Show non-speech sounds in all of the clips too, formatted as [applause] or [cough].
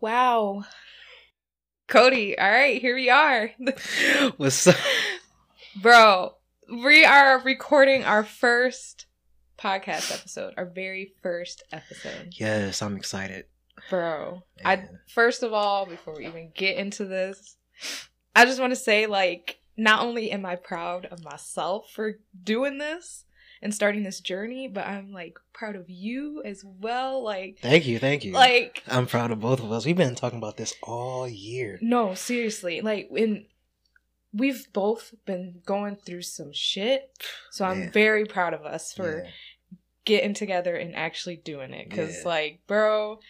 Wow. Kodi, all right, here we are. [laughs] What's up? Bro, we are recording our first podcast episode, our very first episode. Yes, I'm excited. Bro, I first of all, before we even get into this, I just want to say like not only am I proud of myself for doing this and starting this journey, but I'm like proud of you as well. Like Thank you, thank you. like I'm proud of both of us. We've been talking about this all year. No, seriously. Like in we've both been going through some shit. So I'm Man. very proud of us for Yeah. getting together and actually doing it cuz Yeah. like, bro,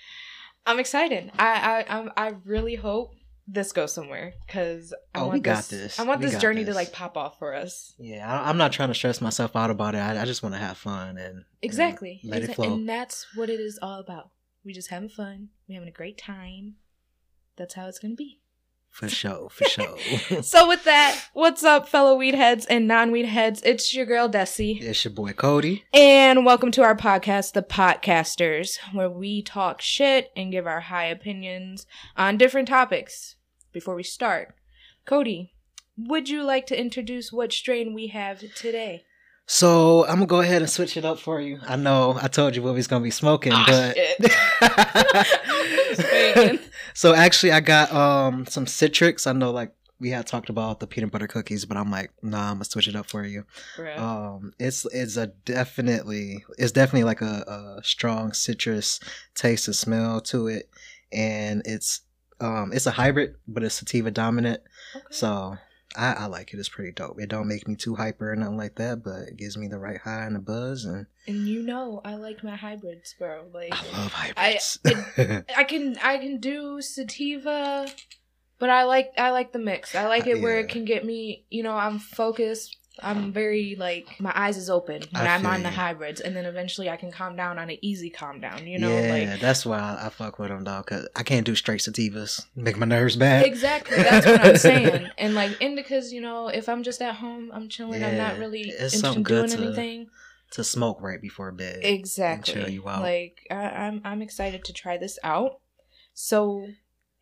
I'm excited. I I I'm, I really hope this go somewhere cuz I Oh, want this, this. I want We this journey to like pop off for us. Yeah, I, I'm not trying to stress myself out about it. I, I just want to have fun and Exactly. and let it flow. And that's what it is all about. We just having fun. We having a great time. That's how it's going to be. For [laughs] sure, for sure. [laughs] So with that, what's up, fellow weed heads and non-weed heads? It's your girl Dessie, it's your boy Kodi. and welcome to our podcast, The Podcasters, where we talk shit and give our high opinions on different topics. Before we start, Kodi, would you like to introduce what strain we have today? So I'm gonna go ahead and switch it up for you. I know I told you what we was gonna be smoking, Ah, but [laughs] so actually I got um some citrix. I know like we had talked about the peanut butter cookies, but I'm like, nah, I'm gonna switch it up for you. Bruh. Um, it's it's a definitely it's definitely like a, a strong citrus taste and smell to it, and it's um it's a hybrid, but it's sativa dominant. Okay. So I, I like it. It's pretty dope. It don't make me too hyper or nothing like that, but it gives me the right high and the buzz, and and you know, I like my hybrids, bro. Like, I love I- hybrids. [laughs] I can I can do sativa, but I like I like the mix. I like it where it can get me. You know, I'm focused. I'm very like my eyes is open when I I'm on the hybrids, and then eventually I can calm down on an easy calm down. You know, yeah, like that's why I, I fuck with them, dog. Cause I can't do straight sativas. Make my nerves bad. exactly that's what I'm saying. [laughs] And like indicas, you know, if I'm just at home, I'm chilling. I'm not really it's interested in something doing to- anything. to smoke right before bed. Exactly. chill you out. Like I, I'm I'm excited to try this out. So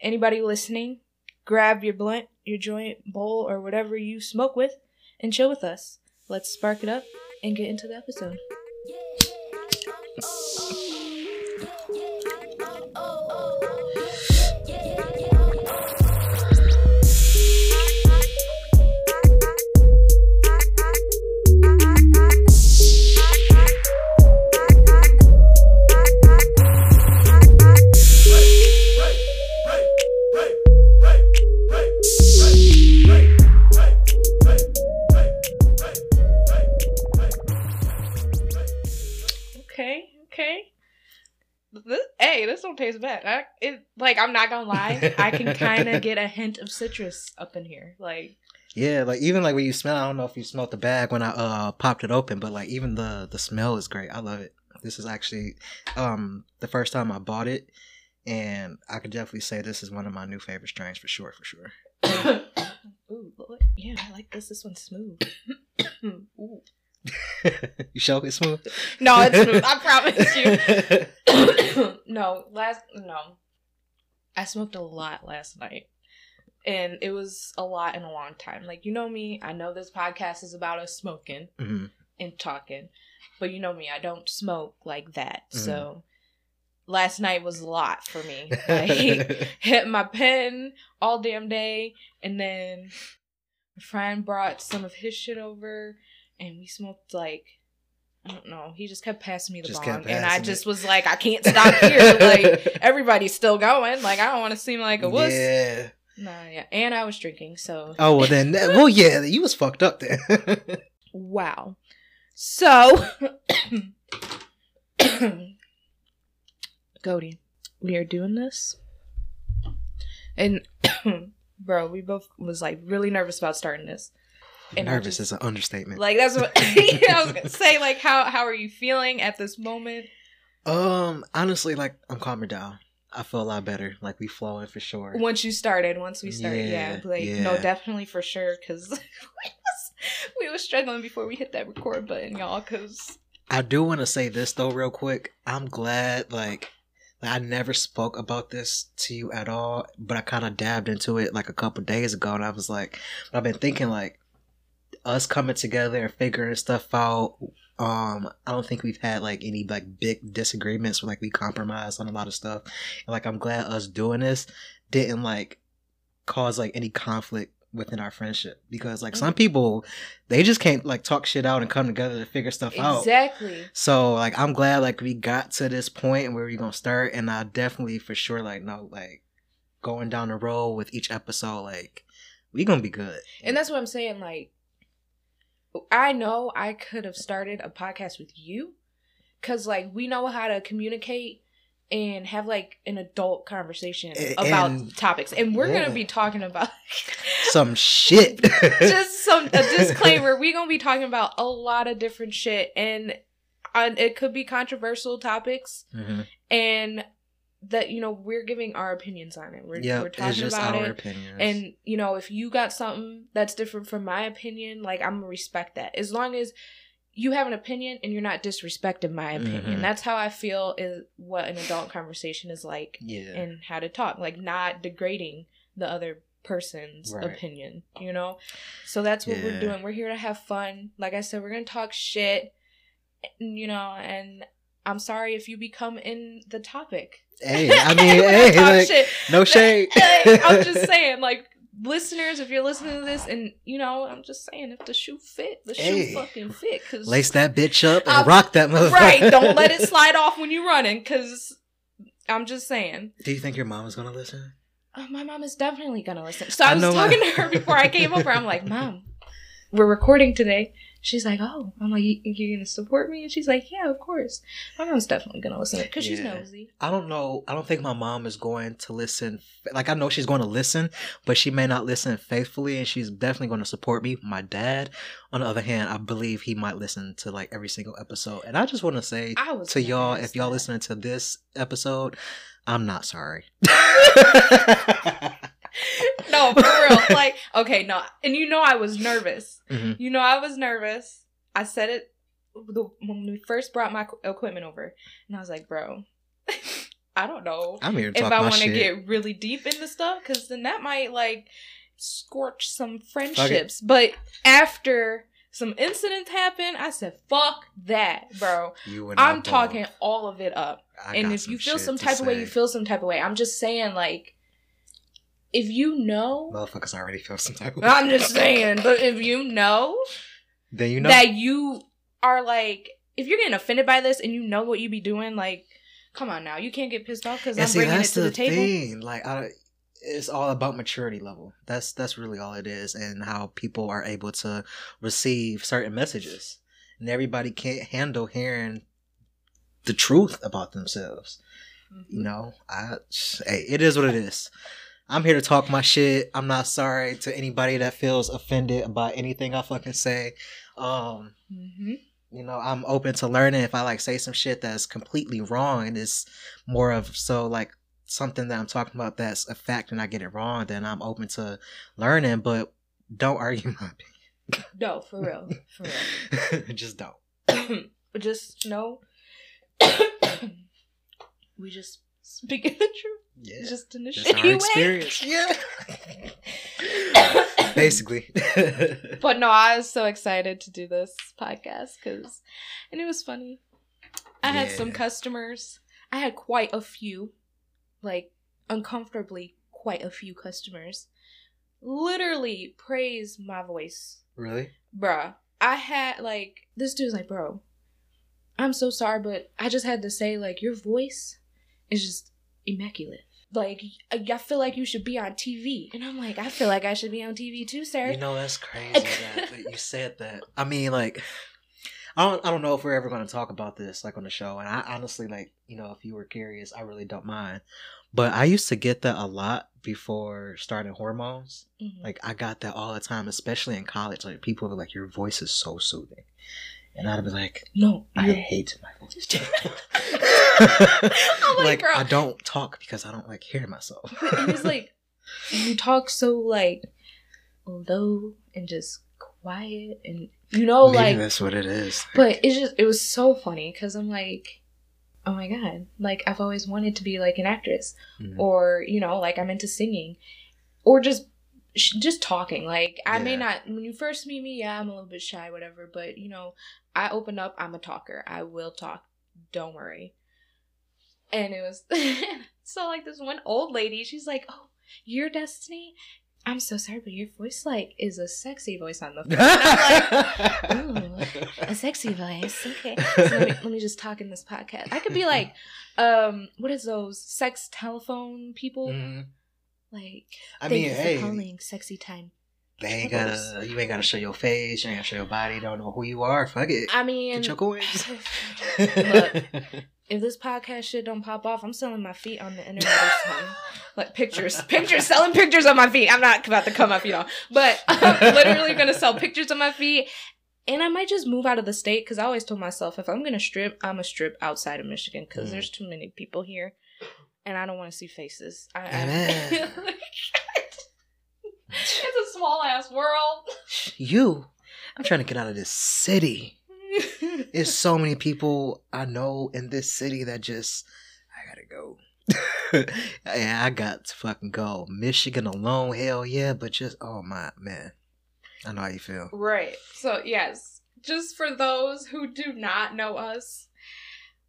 anybody listening, grab your blunt, your joint, bowl, or whatever you smoke with, and chill with us. Let's spark it up and get into the episode. Oh, hey, this don't taste bad. I, it like I'm not gonna lie, I can kind of [laughs] get a hint of citrus up in here. Like Yeah, like even like when you smell, I don't know if you smelled the bag when I uh popped it open, but like even the the smell is great. I love it. This is actually um the first time I bought it, and I could definitely say this is one of my new favorite strains for sure, for sure. [coughs] Ooh, yeah, I like this. This one's smooth. [coughs] Ooh. [laughs] you show it's smooth. No, it's smooth. [laughs] I promise you. [laughs] no, last no. I smoked a lot last night. And it was a lot in a long time. Like you know me, I know this podcast is about us smoking Mhm. and talking. But you know me, I don't smoke like that. Mhm. So last night was a lot for me. Like hit my pen all damn day and then a friend brought some of his shit over and we smoked like I don't know. He just kept passing me the Just bong, and I just it. was like, I can't stop here. [laughs] like everybody's still going. Like I don't want to seem like a wuss. Yeah. Nah, yeah. And I was drinking, so Oh well, then. Well, yeah, you was fucked up then. [laughs] wow. So, [coughs] Kodi, we are doing this, and [coughs] bro, we both was like really nervous about starting this. And Nervous just- is an understatement. Like that's what [laughs] I was gonna say. Like, how how are you feeling at this moment? um, honestly, like I'm calmer down. I feel a lot better. Like we flowing for sure. Once you started, once we started, yeah, Yeah, like no, definitely for sure, because [laughs] we was we was struggling before we hit that record button, y'all. Because I do want to say this though, real quick. I'm glad, like, like, I never spoke about this to you at all, but I kind of dabbed into it like a couple days ago, and I was like, I've been thinking like us coming together and figuring stuff out. Um, I don't think we've had like any like big disagreements where like we compromised on a lot of stuff. And like I'm glad us doing this didn't like cause like any conflict within our friendship because like some people they just can't like talk shit out and come together to figure stuff out Exactly. so like i'm glad like we got to this point where we're gonna start and i definitely for sure like no like going down the road with each episode like we gonna be good And that's what I'm saying. Like, I know I could have started a podcast with you because, like, we know how to communicate and have like an adult conversation A- about and- topics. And we're yeah. gonna be talking about [laughs] some shit [laughs] just some a disclaimer. We're gonna be talking about a lot of different shit, and uh, it could be controversial topics, Mhm. and that you know we're giving our opinions on it. We're, yeah we're talking about our it. opinions And you know, if you got something that's different from my opinion, like I'm gonna respect that. As long as you have an opinion and you're not disrespecting my opinion. Mhm. That's how I feel is what an adult conversation is like yeah and how to talk. Like not degrading the other person's Right. opinion, you know? So that's what we're doing. We're here to have fun. Like I said, we're gonna talk shit you know, and I'm sorry if you become in the topic. hey i mean [laughs] hey like, shit. no shade [laughs] Like, I'm just [laughs] saying, like listeners, if you're listening to this, and you know, I'm just saying, if the shoe fit, the Hey. shoe fucking fit. Cause lace that bitch up and I'm- rock that motherfucker right, don't let it slide off when you're running. Cause I'm just saying, do you think your mom is gonna listen uh, my mom is definitely gonna listen. So I I was know my- talking to her before I came over. I'm like, Mom, we're recording today. She's like, Oh, I'm like, you, you gonna support me? And she's like, Yeah, of course. My mom's definitely gonna listen because she's nosy. I don't know. I don't think my mom is going to listen. Like I know she's going to listen, but she may not listen faithfully, and she's definitely going to support me. My dad, on the other hand, I believe he might listen to like every single episode. And I just want to say to y'all, if y'all that. listening to this episode, I'm not sorry. [laughs] [laughs] [laughs] no, for real. Like, okay, no. And you know I was nervous. Mhm. You know I was nervous. I said it when we first brought my equipment over. And I was like, bro, [laughs] I don't know I'm here if I want to get really deep into stuff because then that might, like, scorch some friendships. But after some incidents happened, I said, fuck that, bro. you and I I'm talking all of it up I and if you feel some type of way, you feel some type of way. I'm just saying, like, if you know, Motherfuckers already feel some type of. I'm just saying, but if you know, Then you know. that you are like, if you're getting offended by this and you know what you be doing, like, come on now, you can't get pissed off because I'm see, bringing it that's to the, table. thing. Like, I, it's all about maturity level. That's that's really all it is, and how people are able to receive certain messages. And everybody can't handle hearing the truth about themselves. Mm-hmm. You know, I hey, it is what it is. I'm here to talk my shit. I'm not sorry to anybody that feels offended by anything I fucking say. Um, hmm you know i'm open to learning if i like say some shit that's completely wrong and it's more of so like something that i'm talking about that's a fact and i get it wrong then i'm open to learning but don't argue [laughs] my opinion. No, for real, for opinion [laughs] just don't [coughs] just know, [coughs] we just speaking [laughs] the truth, yeah just in a that's our shitty way. experience yeah [coughs] basically [laughs] But no, I was so excited to do this podcast because, and it was funny. I had some customers. I had quite a few, like uncomfortably quite a few customers, literally praise my voice, really bruh. I had like this dude's like, bro, I'm so sorry, but I just had to say like your voice is just immaculate. Like I I feel like you should be on TV, and I'm like, I feel like I should be on TV too, sir. You know that's crazy [laughs] that, that you said that. I mean, like, I don't, I don't know if we're ever going to talk about this like on the show. And I honestly, like, you know, if you were curious, I really don't mind. But I used to get that a lot before starting hormones. Mhm. Like, I got that all the time, especially in college. Like, people were like, "Your voice is so soothing," and I'd be like, no, "I hate my voice." [laughs] I'm [laughs] like, bro. I don't talk because I don't like hearing myself. It was like [laughs] you talk so like low and just quiet and you know Maybe like that's what it is. but it's just it was so funny because i'm like oh my god, like I've always wanted to be like an actress, Mhm. or you know, like I'm into singing, or just just talking. Like I may not when you first meet me, yeah, I'm a little bit shy, whatever. But you know, I open up. I'm a talker. I will talk. Don't worry. And it was [laughs] so like this one old lady. She's like, "Oh, your destiny." I'm so sorry, but your voice like is a sexy voice on the phone. I'm like, Ooh, a [laughs] sexy voice. Okay. [laughs] So let, me, let me just talk in this podcast. I could be like, um, what is those sex telephone people? Mhm. Like, I mean, hey, calling sexy time. they ain't Troubles. gotta. You ain't gotta show your face. You ain't gotta show your body. Don't know who you are. Fuck it. I mean, Get your coins. [laughs] Look. [laughs] if this podcast shit don't pop off, I'm selling my feet on the internet or something. Like pictures, pictures, [laughs] selling pictures of my feet. I'm not about to come up, y'all, but I'm literally gonna sell pictures of my feet. And I might just move out of the state because I always told myself if I'm gonna strip, I'm a strip outside of Michigan because Mm. there's too many people here, and I don't want to see faces. I, I- [laughs] [laughs] it's a small ass world. you. I'm trying to get out of this city. [laughs] There's so many people I know in this city that just I gotta go. yeah, I got to fucking go. Michigan alone, hell yeah, but just oh my man. I know how you feel. Right. So, yes, just for those who do not know us,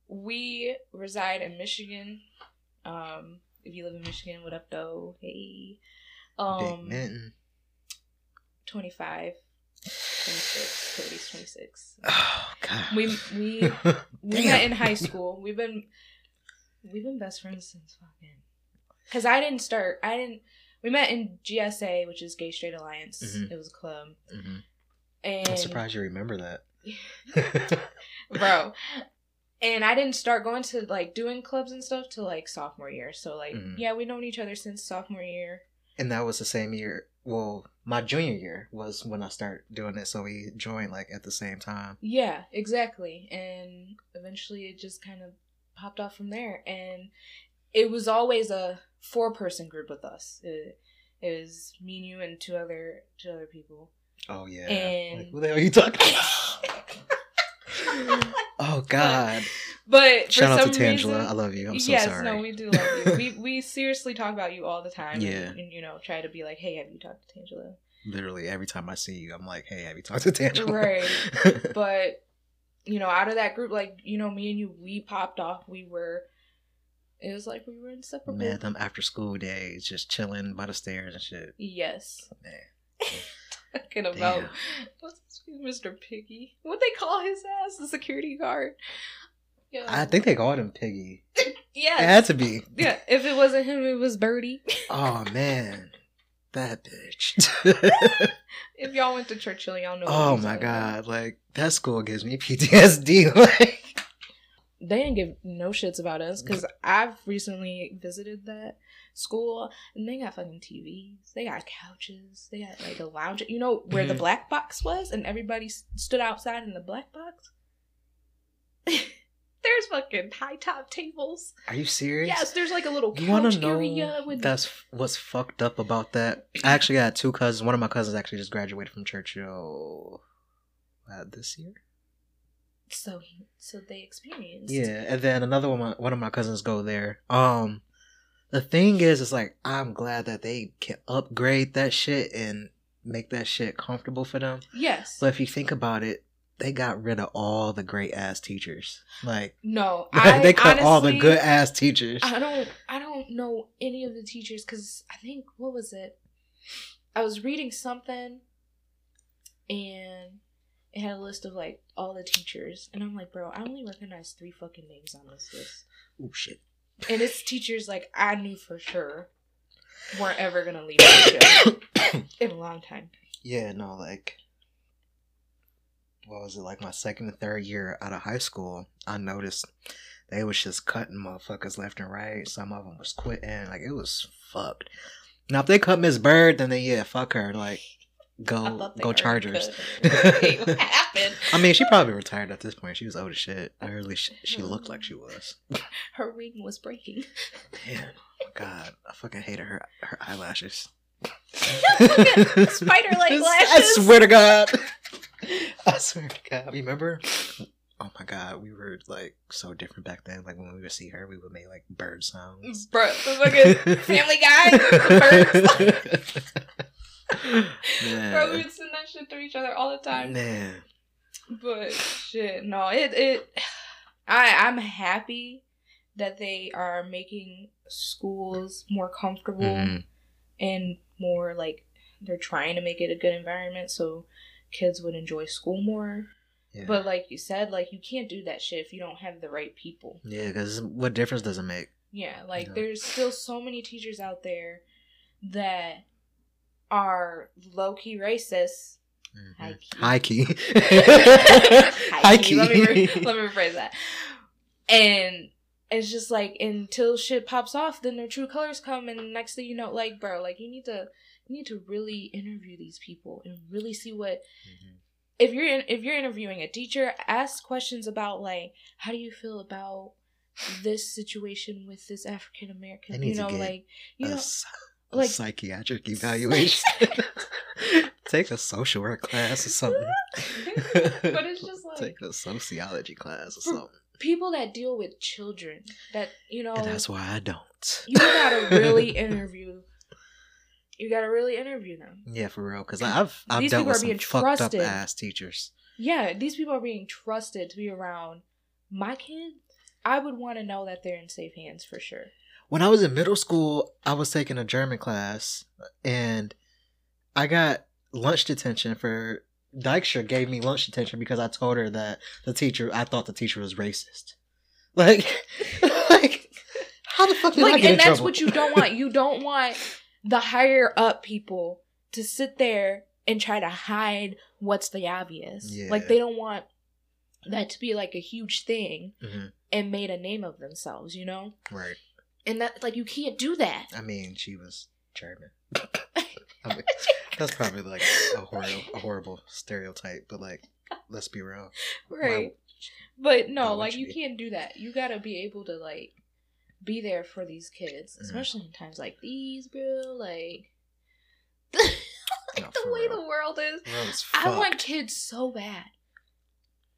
we reside in Michigan. Um, if you live in Michigan, what up, though? Hey. Um, Minton. 25, 26, Kodi's 26. Oh god. We we [laughs] we met in high school. We've been we've been best friends since fucking. Cause I didn't start. I didn't. We met in GSA, which is Gay Straight Alliance. Mhm. It was a club, Mhm. and I'm surprised you remember that. [laughs] bro. And I didn't start going to like doing clubs and stuff till like sophomore year. So like, Mhm. yeah, we've known each other since sophomore year. and that was the same year. Well, my junior year was when I started doing it, so we joined like at the same time. Yeah, exactly. And eventually it just kind of popped off from there. And it was always a four person group with us. It, it was me and you and two other two other people. Oh yeah. And- like, who the hell are you talking about? [laughs] [laughs] oh God. But for Shout out to Tangela. reason- I love you. I'm so yes, sorry. no, we do love you. we [laughs] we seriously talk about you all the time. Yeah. And, and, you know, try to be like, hey, have you talked to Tangela? Literally every time I see you, I'm like, "Hey, have you talked to Tangela?" Right. [laughs] But you know, out of that group, like you know, me and you, we popped off. We were. It was like we were inseparable. Man, them after school days, just chilling by the stairs and shit. Yes. Man. [laughs] Talking about Damn. What's his name, Mr. Piggy? What they call his ass? The security guard. Yeah. I think they called him Piggy. [laughs] yeah. It had to be. Yeah. If it wasn't him, it was Birdie. [laughs] Oh man, that bitch. [laughs] if y'all went to Churchill, y'all know. oh my god, like that school gives me PTSD. Like, They didn't give no shits about us because I've recently visited that school and they got fucking TVs. They got couches. They got like a lounge. You know where the Mhm. black box was, and everybody s- stood outside in the black box. [laughs] there's fucking high top tables. are you serious? Yes, there's like a little You want couch to know area with that's what's fucked up about that? I actually got two cousins. One of my cousins actually just graduated from Churchill uh, this year. So so they experienced. Yeah, and then another one, one of my cousins go there. Um, the thing is, it's like I'm glad that they can upgrade that shit and make that shit comfortable for them. Yes. But if you think about it, they got rid of all the great ass teachers. Like no, [laughs] I they cut all the good ass teachers. I don't I don't know any of the teachers because I think what was it? I was reading something and it had a list of like all the teachers and I'm like, bro, I only recognize three fucking names on this list. Oh shit. And it's teachers like I knew for sure weren't ever gonna leave the show [coughs] in a long time. yeah, no, like what was it like my second and third year out of high school? I noticed they was just cutting motherfuckers left and right. Some of them was quitting. Like it was fucked. Now if they cut Miss Bird, then they yeah, fuck her. Like go go Chargers. what [laughs] [laughs] happened? I mean, she probably retired at this point. She was old as shit. At least she, she looked like she was. [laughs] Her ring was breaking. Damn. Oh God, I fucking hated her her eyelashes. Fucking Spider-like lashes. I swear to God. I swear to God. Remember Oh my god, we were like so different back then. Like when we would see her, we would make like bird sounds. Bro, the fucking Family Guy, birds. Man. Bro, we would send that shit to each other all the time. Man. But shit, no, it it. I I'm happy that they are making schools more comfortable Mhm. and more like they're trying to make it a good environment so kids would enjoy school more. Yeah. But like you said, like you can't do that shit if you don't have the right people. yeah, because what difference does it make? Yeah, like Yeah. there's still so many teachers out there that are low key racist. High key. Mm-hmm. High key. High key. [laughs] Let me re- [laughs] let me rephrase that. And it's just like until shit pops off, then their true colors come, and next thing you know, like bro, like you need to you need to really interview these people and really see what Mhm. if you're in, if you're interviewing a teacher, ask questions about like how do you feel about this situation with this African American. need you to know, get like you a, know, s- a like psychiatric [laughs] evaluation. [laughs] Take a social work class or something. [laughs] But it's just like- take a sociology class or something. people that deal with children that you know And that's why I don't. you gotta really interview you gotta really interview them Yeah, for real. Because I've I've These dealt people with are some being fucked trusted. up ass teachers. yeah these people are being trusted to be around my kids i would want to know that they're in safe hands for sure When I was in middle school, I was taking a German class, and I got lunch detention for. Dykstra gave me lunch detention because I told her that the teacher. I thought the teacher was racist. [laughs] Like, [laughs] like how the fuck did I like get in and that's trouble? what you don't want [laughs] you don't want the higher up people to sit there and try to hide what's the obvious Yeah. like they don't want that to be like a huge thing Mhm. and made a name of themselves you know Right. And that like you can't do that I mean, she was German. [laughs] I mean, that's probably like a horrible, a horrible stereotype, but like, let's be real. right but no like you can't do that you gotta be able to like be there for these kids Mhm. especially in times like these bro like [laughs] No, the way real. the world is I want kids so bad.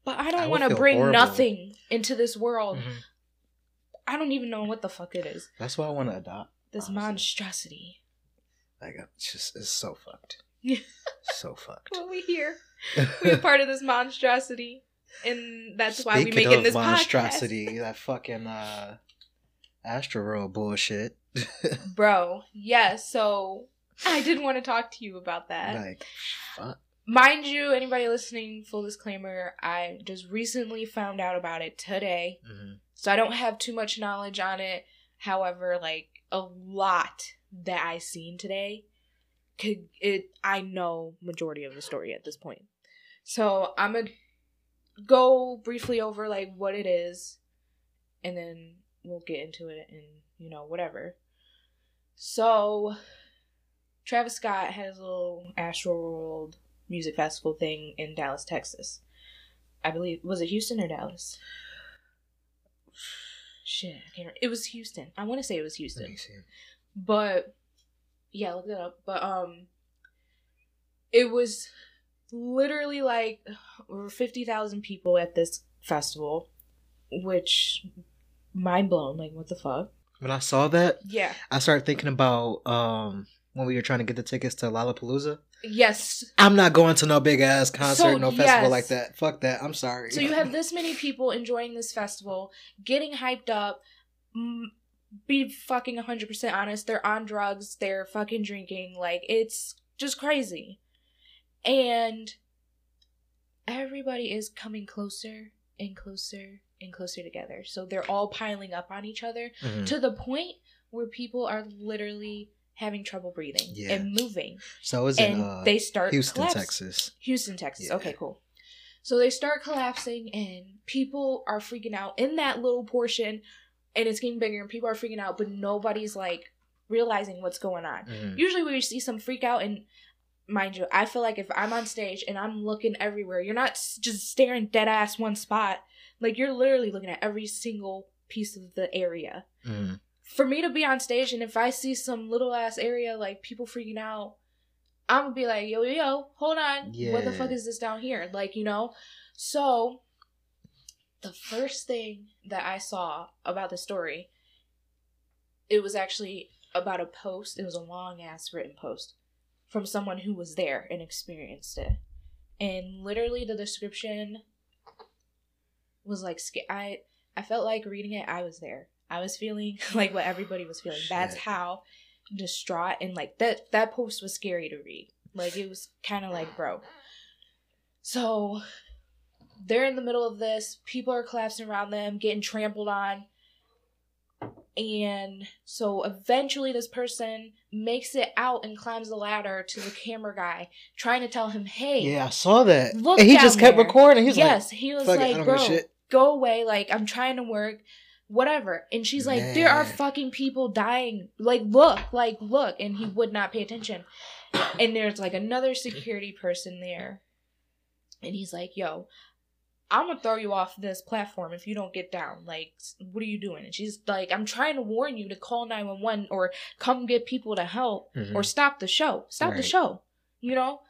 But I don't want to bring horrible. nothing into this world. Mhm. I don't even know what the fuck it is. That's why I want to adopt. This Honestly. monstrosity. Like, it's just it's so fucked. Yeah. [laughs] so fucked. Well, we here. We're [laughs] part of this monstrosity. And that's why we Speaking making this monstrosity, that fucking uh, Astroworld bullshit. [laughs] Bro, yes. so I did want to talk to you about that. like, fuck. Mind you, anybody listening, full disclaimer, I just recently found out about it today. Mhm. So I don't have too much knowledge on it. However, like a lot that I seen today could it I know majority of the story at this point. So I'm gonna go briefly over like what it is and then we'll get into it and you know, whatever. So Travis Scott has a little Astroworld music festival thing in Dallas, Texas. I believe was it Houston or Dallas? Shit, I can't remember. It was Houston. I want to say it was Houston. But yeah, look it up. But um it was literally like over 50,000 people at this festival, which mind blown. Like what the fuck? When I saw that, Yeah. I started thinking about um when we were trying to get the tickets to Lollapalooza. Yes. I'm not going to no big ass concert, So, no festival yes. like that. Fuck that. I'm sorry. So you have this many people enjoying this festival, getting hyped up. Be fucking 100% honest, they're on drugs, they're fucking drinking. Like, it's just crazy. And everybody is coming closer and closer and closer together. So they're all piling up on each other Mhm. to the point where people are literally having trouble breathing Yeah. and moving. So it's and in uh, they start Houston, Texas. Houston, Texas. Yeah. Okay, cool. So they start collapsing, and people are freaking out in that little portion, and it's getting bigger, and people are freaking out, but nobody's like realizing what's going on. Mhm. Usually, we see some freak out, and mind you, I feel like if I'm on stage and I'm looking everywhere, you're not just staring dead ass one spot. Like you're literally looking at every single piece of the area. Mhm. For me to be on stage, and if I see some little ass area like people freaking out, I'm gonna be like, yo, yo, yo, hold on. What the fuck is this down here? Like, you know? So the first thing that I saw about the story, it was actually about a post. It was a long ass written post from someone who was there and experienced it. And literally the description was like I I felt like reading it I was there. I was feeling [laughs] like what everybody was feeling. Shit. That's how distraught and like that that post was scary to read. Like it was kind of like, bro. So they're in the middle of this. People are collapsing around them, getting trampled on. And so eventually, this person makes it out and climbs the ladder to the camera guy, trying to tell him, "Hey, yeah, I saw that." Look, and he just kept there. recording. He's yes, like, he was like, "Bro, go away! Like I'm trying to work, whatever." And she's like, Man. "There are fucking people dying. Like look, like look," and he would not pay attention. And there's like another security person there, and he's like, "Yo, I'm gonna throw you off this platform if you don't get down. Like, what are you doing? And she's like, I'm trying to warn you to call 911 or come get people to help mm-hmm. or stop the show. Stop right. the show, you know?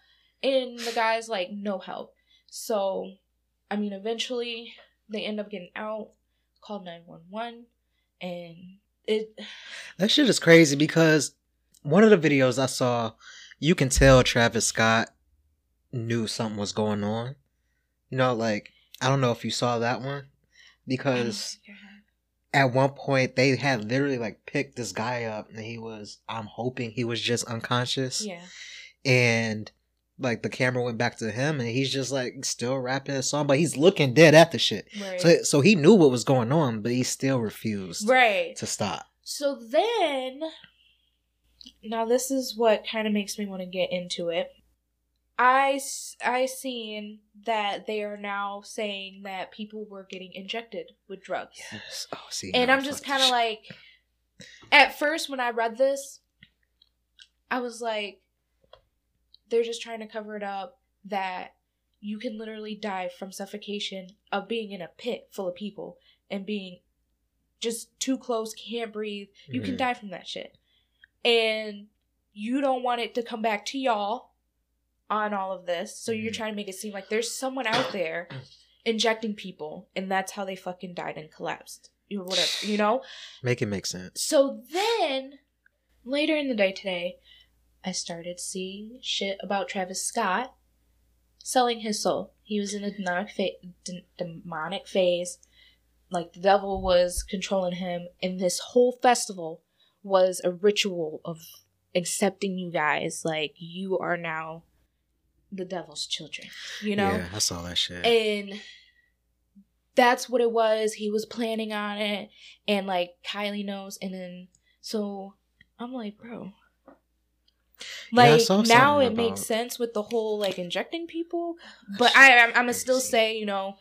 And the guy's like, no help. So, I mean, eventually they end up getting out, called 911, and it. [sighs] That shit is crazy because one of the videos I saw, you can tell Travis Scott knew something was going on. You know, like I don't know if you saw that one because at one point they had literally like picked this guy up and he was I'm hoping he was just unconscious. Yeah. And like the camera went back to him and he's just like still rapping his song, but he's looking dead at the shit. Right. So so he knew what was going on, but he still refused right to stop. So then now this is what kind of makes me want to get into it. I I seen that they are now saying that people were getting injected with drugs. Yes. Oh, see. And I'm just kind of like, at first when I read this, I was like, they're just trying to cover it up that you can literally die from suffocation of being in a pit full of people and being just too close, can't breathe. You mm-hmm. can die from that shit. And you don't want it to come back to y'all on all of this. So you're mm-hmm. trying to make it seem like there's someone out there [clears throat] injecting people, and that's how they fucking died and collapsed. Or whatever, you know? Make it make sense. So then, later in the day today, I started seeing shit about Travis Scott selling his soul. He was in a demonic, fa- d- demonic phase. Like the devil was controlling him, and this whole festival was a ritual of accepting you guys. Like you are now the devil's children, you know? Yeah, I saw that shit. And that's what it was. He was planning on it, and like Kylie knows, and then so I'm like, bro. Like yeah, now it about... makes sense with the whole like injecting people, but I I'm, I'm gonna still say you know,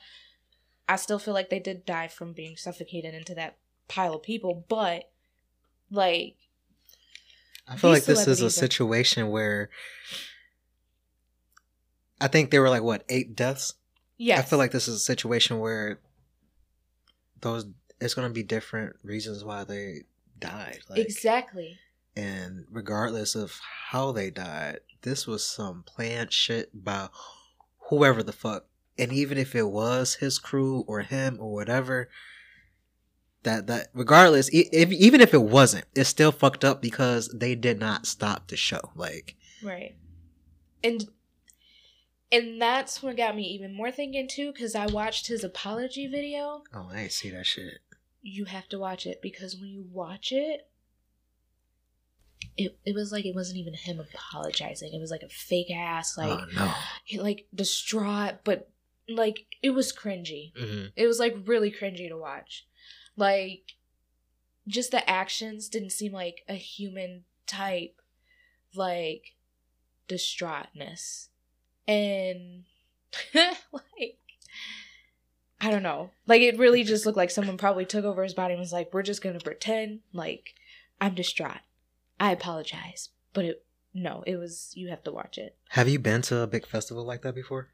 I still feel like they did die from being suffocated into that pile of people, but like I feel like this is a situation where I think there were like what eight deaths. Yeah, I feel like this is a situation where those it's going to be different reasons why they died. Like, exactly. And regardless of how they died, this was some planned shit by whoever the fuck. And even if it was his crew or him or whatever, that that regardless, if, even if it wasn't, it's still fucked up because they did not stop the show. Like, right. And and that's what got me even more thinking too, because I watched his apology video. Oh, I didn't see that shit. You have to watch it because when you watch it, it it was like it wasn't even him apologizing. It was like a fake ass, like oh, no. he, like distraught, but like it was cringy. Mm-hmm. It was like really cringy to watch. Like just the actions didn't seem like a human type, like distraughtness and [laughs] like I don't know. Like it really just looked like someone probably took over his body and was like, "We're just gonna pretend like I'm distraught. I apologize, but it no, it was you have to watch it." Have you been to a big festival like that before?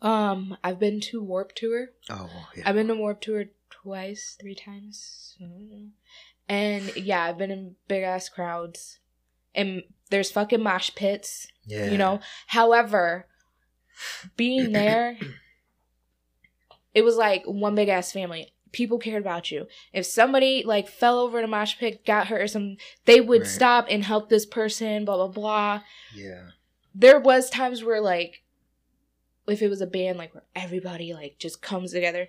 Um, I've been to Warp Tour. Oh, yeah. I've been to Warp Tour twice, three times, and yeah, I've been in big ass crowds, and there's fucking mosh pits. Yeah. You know? However, being there [clears throat] it was like one big ass family. People cared about you. If somebody like fell over in a mosh pit, got hurt or something, they would Right. stop and help this person. Blah blah blah. Yeah. There was times where like, if it was a band like where everybody like just comes together,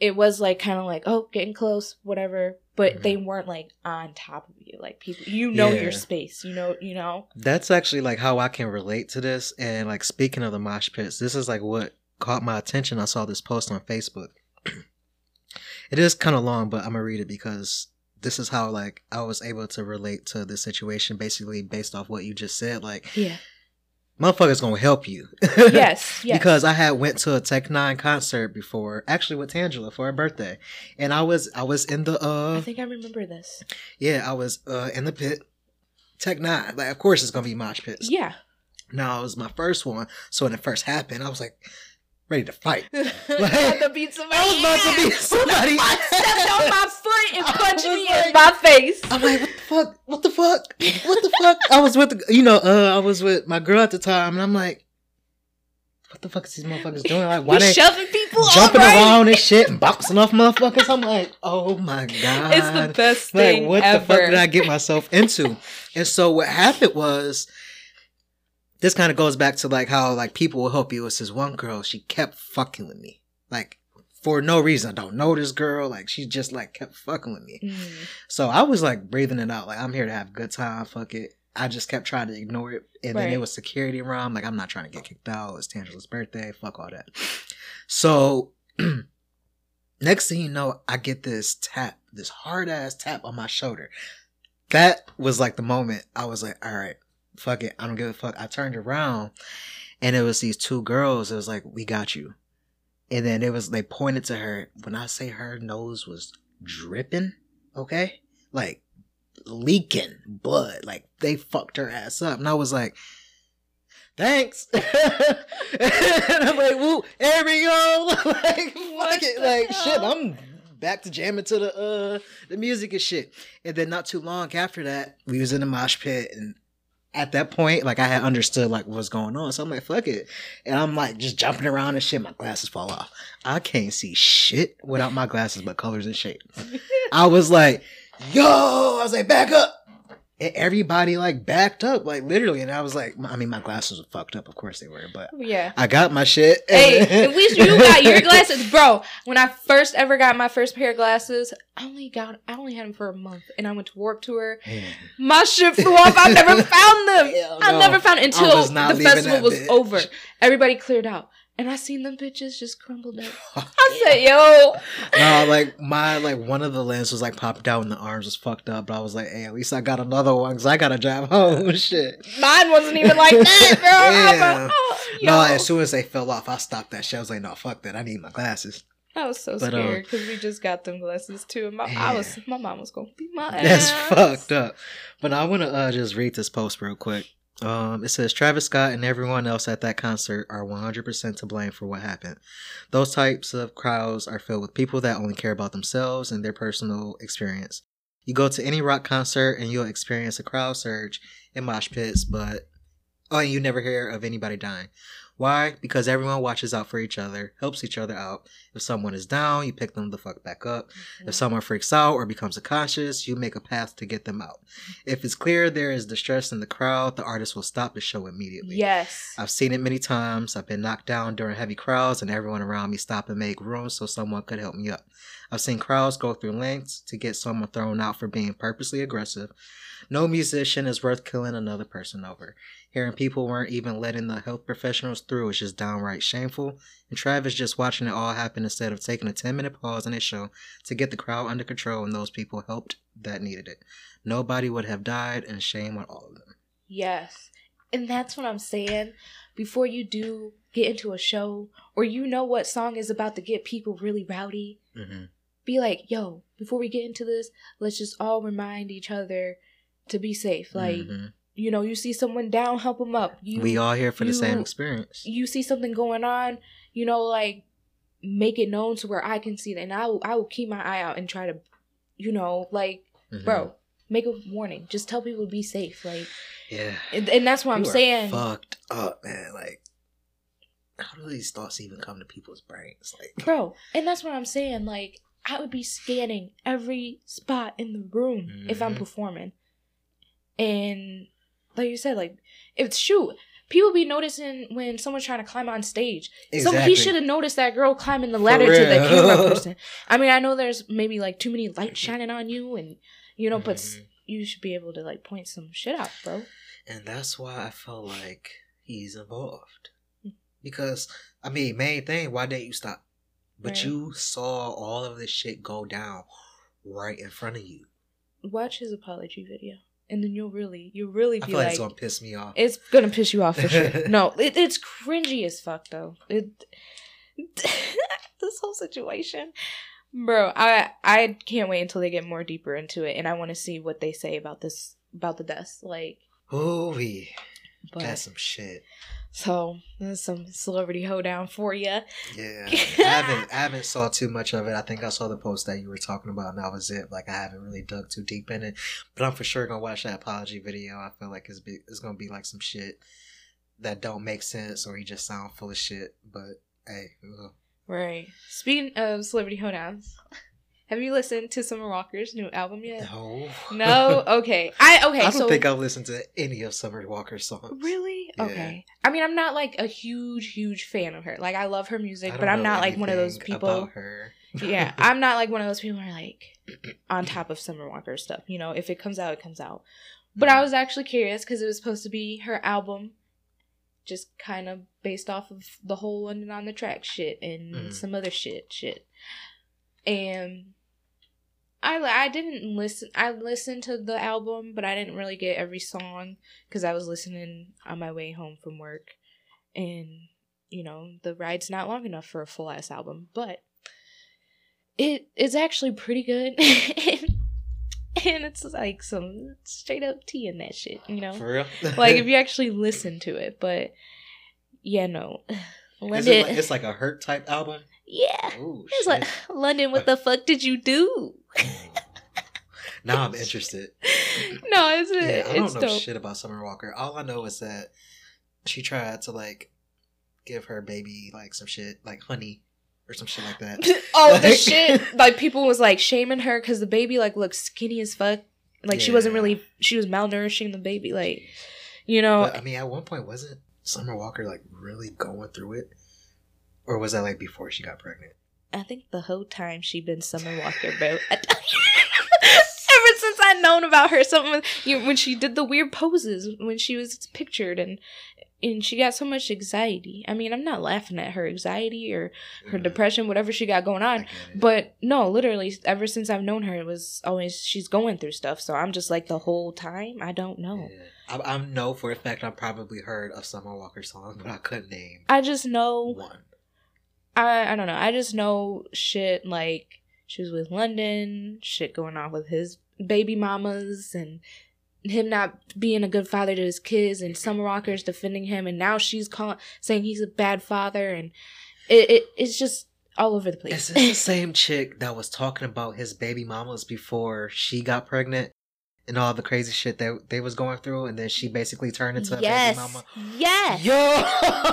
it was like kind of like oh getting close whatever. But Mhm. they weren't like on top of you. Like people, you know Yeah. your space. You know you know. That's actually like how I can relate to this. And like speaking of the mosh pits, this is like what caught my attention. I saw this post on Facebook. [clears throat] it is kind of long, but I'm gonna read it because this is how like I was able to relate to this situation basically based off what you just said. Like Yeah. motherfuckers gonna help you. [laughs] Yes. Yes. Because I had went to a Tech N9ne concert before, actually with Tangela for her birthday, and I was I was in the uh I think I remember this. yeah I was uh in the pit, Tech N9ne. Like of course it's gonna be mosh pits. Yeah. Now it was my first one, so when it first happened, I was like ready to fight. [laughs] Had [laughs] to beat somebody. I was about to beat somebody. [laughs] stepped on my foot and punched me like- in my face. I'm like, what the fuck? What the fuck? What the fuck? I was with the, you know, uh, I was with my girl at the time, and I'm like, what the fuck is these motherfuckers doing? Like, why they shoving people jumping right. around and shit and bouncing off motherfuckers? I'm like, oh my god, It's the best like thing what ever. the fuck did I get myself into? and so what happened was this kind of goes back to like how like people will help you. It's this one girl, she kept fucking with me. Like for no reason. I don't know this girl. Like she just like kept fucking with me. Mm. So I was like breathing it out. Like I'm here to have a good time. Fuck it. I just kept trying to ignore it. And then it was security around. Like I'm not trying to get kicked out. It's Tangela's birthday. Fuck all that. So [clears throat] next thing you know, I get this tap, this hard ass tap on my shoulder. That was like the moment I was like, all right, fuck it. I don't give a fuck. I turned around and it was these two girls. It was like, we got you. And then it was, they pointed to her. When I say her nose was dripping, okay? Like leaking blood. Like they fucked her ass up. And I was like, thanks. [laughs] and I'm like, woo, there we go. [laughs] like, fuck it. Like, shit. I'm back to jamming to the uh the music and shit. And then not too long after that, we was in the mosh pit and at that point, like I had understood like what's going on. So I'm like, fuck it. And I'm like just jumping around and shit. My glasses fall off. I can't see shit without my glasses but colors and shapes. [laughs] I was like, yo, I was like, back up. Everybody like backed up, like literally. And I was like, I mean, my glasses were fucked up. Of course they were, but Yeah. I got my shit. [laughs] Hey, at least you got your glasses, bro. When I first ever got my first pair of glasses, I only got I only had them for a month, and I went to Warp Tour. Man. My shit flew off. I never [laughs] found them. Hell I no. never found until the festival was bitch. over. Everybody cleared out, and I seen them bitches just crumbled up. [laughs] I said, "Yo, no, like my like one of the lenses was like popped out and the arms was fucked up. But I was like, hey, at least I got another one because I gotta drive [laughs] home. Shit. mine wasn't even like that, girl." Yeah. like, oh. No, as soon as they fell off, I stopped that shit. I was like, no, fuck that. I need my glasses. I was so But, um, scared because we just got them glasses too, and my I was my mom was gonna beat my ass. That's fucked up. But I want to uh, just read this post real quick. Um, it says Travis Scott and everyone else at that concert are 100% to blame for what happened. Those types of crowds are filled with people that only care about themselves and their personal experience. You go to any rock concert and you'll experience a crowd surge and mosh pits, but oh, and you never hear of anybody dying. Why? Because everyone watches out for each other, helps each other out. If someone is down, you pick them the fuck back up. If mm-hmm. someone freaks out or becomes unconscious, you make a path to get them out. If it's clear there is distress in the crowd, the artist will stop the show immediately. Yes. I've seen it many times. I've been knocked down during heavy crowds, and everyone around me stop and make room so someone could help me up. I've seen crowds go through lengths to get someone thrown out for being purposely aggressive. No musician is worth killing another person over. Hearing people weren't even letting the health professionals through is just downright shameful. And Travis just watching it all happen instead of taking a 10 minute pause in his show to get the crowd under control and those people helped that needed it. Nobody would have died, and shame on all of them. Yes. And that's what I'm saying. Before you do get into a show or you know what song is about to get people really rowdy, Mm-hmm. be like, yo, before we get into this, let's just all remind each other to be safe. Like, you know, you see someone down, help them up. You Mm-hmm. we all here for the same experience. you see something going on, you know, like make it known to where I can see it, and I will I will keep my eye out and try to, you know, like Mhm. bro, make a warning. Just tell people to be safe, like, Yeah. and, and that's what I'm are saying. Fucked up, man. Like, how do these thoughts even come to people's brains? Like, bro, and that's what I'm saying. Like, I would be scanning every spot in the room if I'm Mhm. performing, and like you said, like if shoot, people be noticing when someone's trying to climb on stage. So he should have noticed that girl climbing the ladder to the camera [laughs] person. I mean, I know there's maybe like too many lights shining on you, and you know, but s Mhm. you should be able to like point some shit out, bro. And that's why I felt like he's involved. Hmm. Because, I mean, main thing, why didn't you stop? But Right. you saw all of this shit go down right in front of you. Watch his apology video, and then you'll really, you'll really I be feel like, like, it's gonna piss me off. It's gonna piss you off for sure. [laughs] no, it, it's cringy as fuck though. It [laughs] this whole situation, bro. I I can't wait until they get more deeper into it, and I want to see what they say about this about the deaths. Like, Ooh, that's some shit. So there's some celebrity hoedown for you. Yeah, I haven't, I haven't saw too much of it. I think I saw the post that you were talking about, and that was it. Like I haven't really dug too deep in it, but I'm for sure gonna watch that apology video. I feel like it's be, it's gonna be like some shit that don't make sense, or he just sound full of shit. But hey, ugh. Right. Speaking of celebrity hoedowns, have you listened to Summer Walker's new album yet? no, No. [laughs] Okay. I okay. I don't so think I've listened to any of Summer Walker's songs. Really? Yeah. Okay. I mean, I'm not like a huge, huge fan of her. Like, I love her music, but I'm not like one of those people. about her. yeah, [laughs] I'm not like one of those people who are like on top of Summer Walker stuff. You know, if it comes out, it comes out. But I was actually curious because it was supposed to be her album, just kind of based off of the whole London on the track shit and Mhm. some other shit, shit. And I I didn't listen. I listened to the album, but I didn't really get every song because I was listening on my way home from work, and you know the ride's not long enough for a full ass album, but it is actually pretty good. [laughs] and it's like some straight up tea in that shit, you know? For real? like if [laughs] you actually listen to it, but yeah, no. It like, it's like a hurt type album. Yeah. Ooh, like [laughs] London, what uh, the fuck did you do? now I'm interested. [laughs] no, it's Yeah, I don't it's know dope. shit about Summer Walker. All I know is that she tried to like give her baby like some shit, like honey or some shit like that. [laughs] oh, the shit! Like people was like shaming her because the baby like looked skinny as fuck. Like she wasn't really, she was malnourishing the baby. Like, you know, But, I mean, at one point, wasn't Summer Walker like really going through it, or was that like before she got pregnant? I think the whole time she been Summer Walker, bro. [laughs] [laughs] Ever since I known about her, something you when she did the weird poses when she was pictured and and she got so much anxiety. I mean, I'm not laughing at her anxiety or her Mhm. depression, whatever she got going on. But no, literally, ever since I've known her, it was always she's going through stuff. So I'm just like the whole time, I don't know. Yeah. I, I know for a fact I probably heard a Summer Walker song, but I couldn't name I just know one. I I don't know. I just know shit like she was with London, shit going on with his baby mamas and him not being a good father to his kids and Summer Walker's defending him and now she's calling saying he's a bad father and it, it it's just all over the place. Is this the [laughs] same chick that was talking about his baby mamas before she got pregnant and all the crazy shit that they was going through, and then she basically turned into a baby mama? Yes. Yo.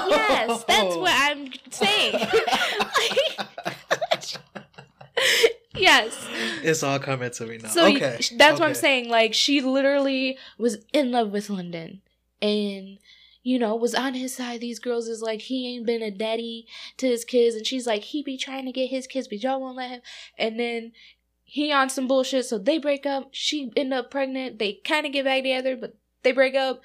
Yes, that's what I'm saying. [laughs] yes. It's all coming to me now. So okay, that's what I'm saying. Like she literally was in love with London, and you know was on his side. These girls is like he ain't been a daddy to his kids, and she's like he be trying to get his kids, but y'all won't let him. And then he on some bullshit, so they break up. She end up pregnant. They kind of get back together, but they break up.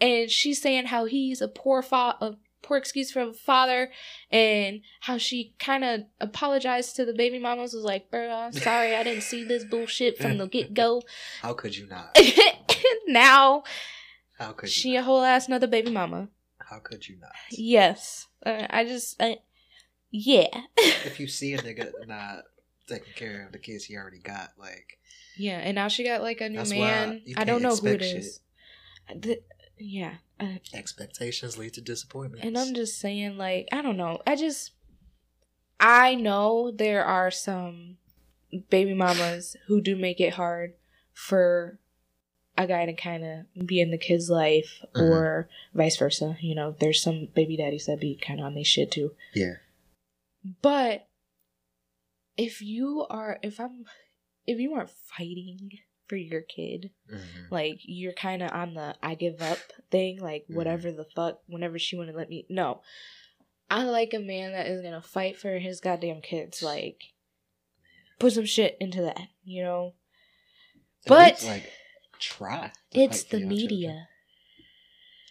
And she's saying how he's a poor fa- a poor excuse for a father, and how she kind of apologized to the baby mamas. Was like, bro, I'm sorry, I didn't see this bullshit from the get go. [laughs] How could you not? [laughs] now How could you? she a whole ass another baby mama. How could you not? Yes, uh, I just, uh, yeah, If you see a nigga [laughs] not taking care of the kids he already got, like yeah. And now she got like a new man. you I don't know who it is. The- yeah, uh, expectations lead to disappointment. and I'm just saying, like, I don't know. I just, I know there are some baby mamas [laughs] who do make it hard for a guy to kind of be in the kid's life Mhm. or vice versa. You know, there's some baby daddies that be kind of on these shit too. Yeah. But if you are, if I'm, if you aren't fighting for your kid, Mhm. like you're kind of on the I give up thing, like Mhm. whatever the fuck, whenever she want to let me. No, I like a man that is gonna fight for his goddamn kids. Like, put some shit into that, you know. At But- least, like try. It's the media.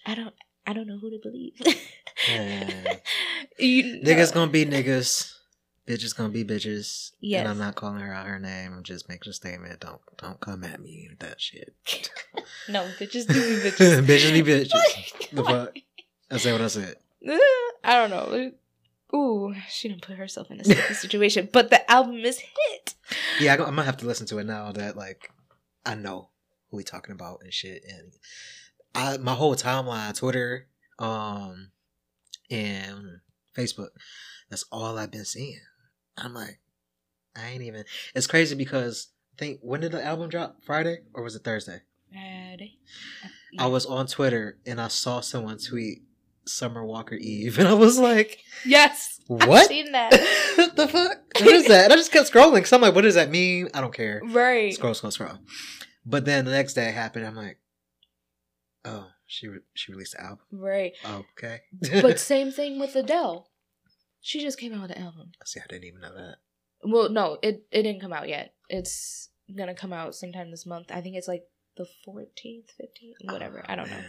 I don't. I don't know who to believe. Man. [laughs] you, Niggas gonna be niggas. Bitches gonna be bitches. Yes. And I'm not calling her out her name. I'm just making a statement. Don't don't come at me with that shit. [laughs] no bitches do be bitches. [laughs] bitches be bitches. [laughs] The fuck? I said what I said. I don't know. Ooh, she didn't put herself in a sticky situation, but the album is hit. Yeah, I I'm gonna have to listen to it now that like I know who we talking about and shit. And I my whole timeline, Twitter, um, and Facebook, that's all I've been seeing. I'm like, I ain't even. It's crazy because I think when did the album drop? Friday or was it Thursday? Friday. I was on Twitter and I saw someone tweet Summer Walker Eve, [laughs] and I was like, Yes. what? I've seen that. [laughs] the fuck? What is that? And I just kept scrolling because I'm like, what does that mean? I don't care. Right. Scroll, scroll, scroll. But then the next day it happened. I'm like, oh, she re- she released the album. Right. Okay. But [laughs] same thing with Adele. She just came out with an album. see, I didn't even know that. Well, no, it it didn't come out yet. It's gonna come out sometime this month. I think it's like the fourteenth, fifteenth, whatever. Oh, I don't know.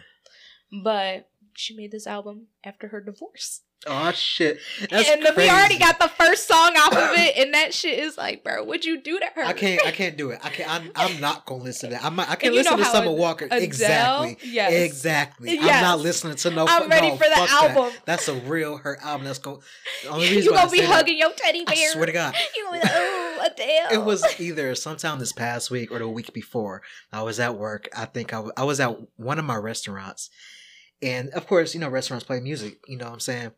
But she made this album after her divorce. Oh shit! That's and then we already got the first song off of it, and that shit is like, bro, what'd you do to her? I can't. I can't do it. I can't. I'm. I'm not gonna listen to that. I'm. Not, I can And listen to Summer Ad- Walker. Adele? Exactly. Yes. Exactly. I'm not listening to no. I'm ready no, for the fuck that. album. That's a real her album. That's going. The [laughs] You gonna be say that- hugging your teddy bear. I swear to God. [laughs] You gonna be like, oh, Adele. It was either sometime this past week or the week before. I was at work. I think I I was at one of my restaurants. And of course, you know, restaurants play music, you know what I'm saying?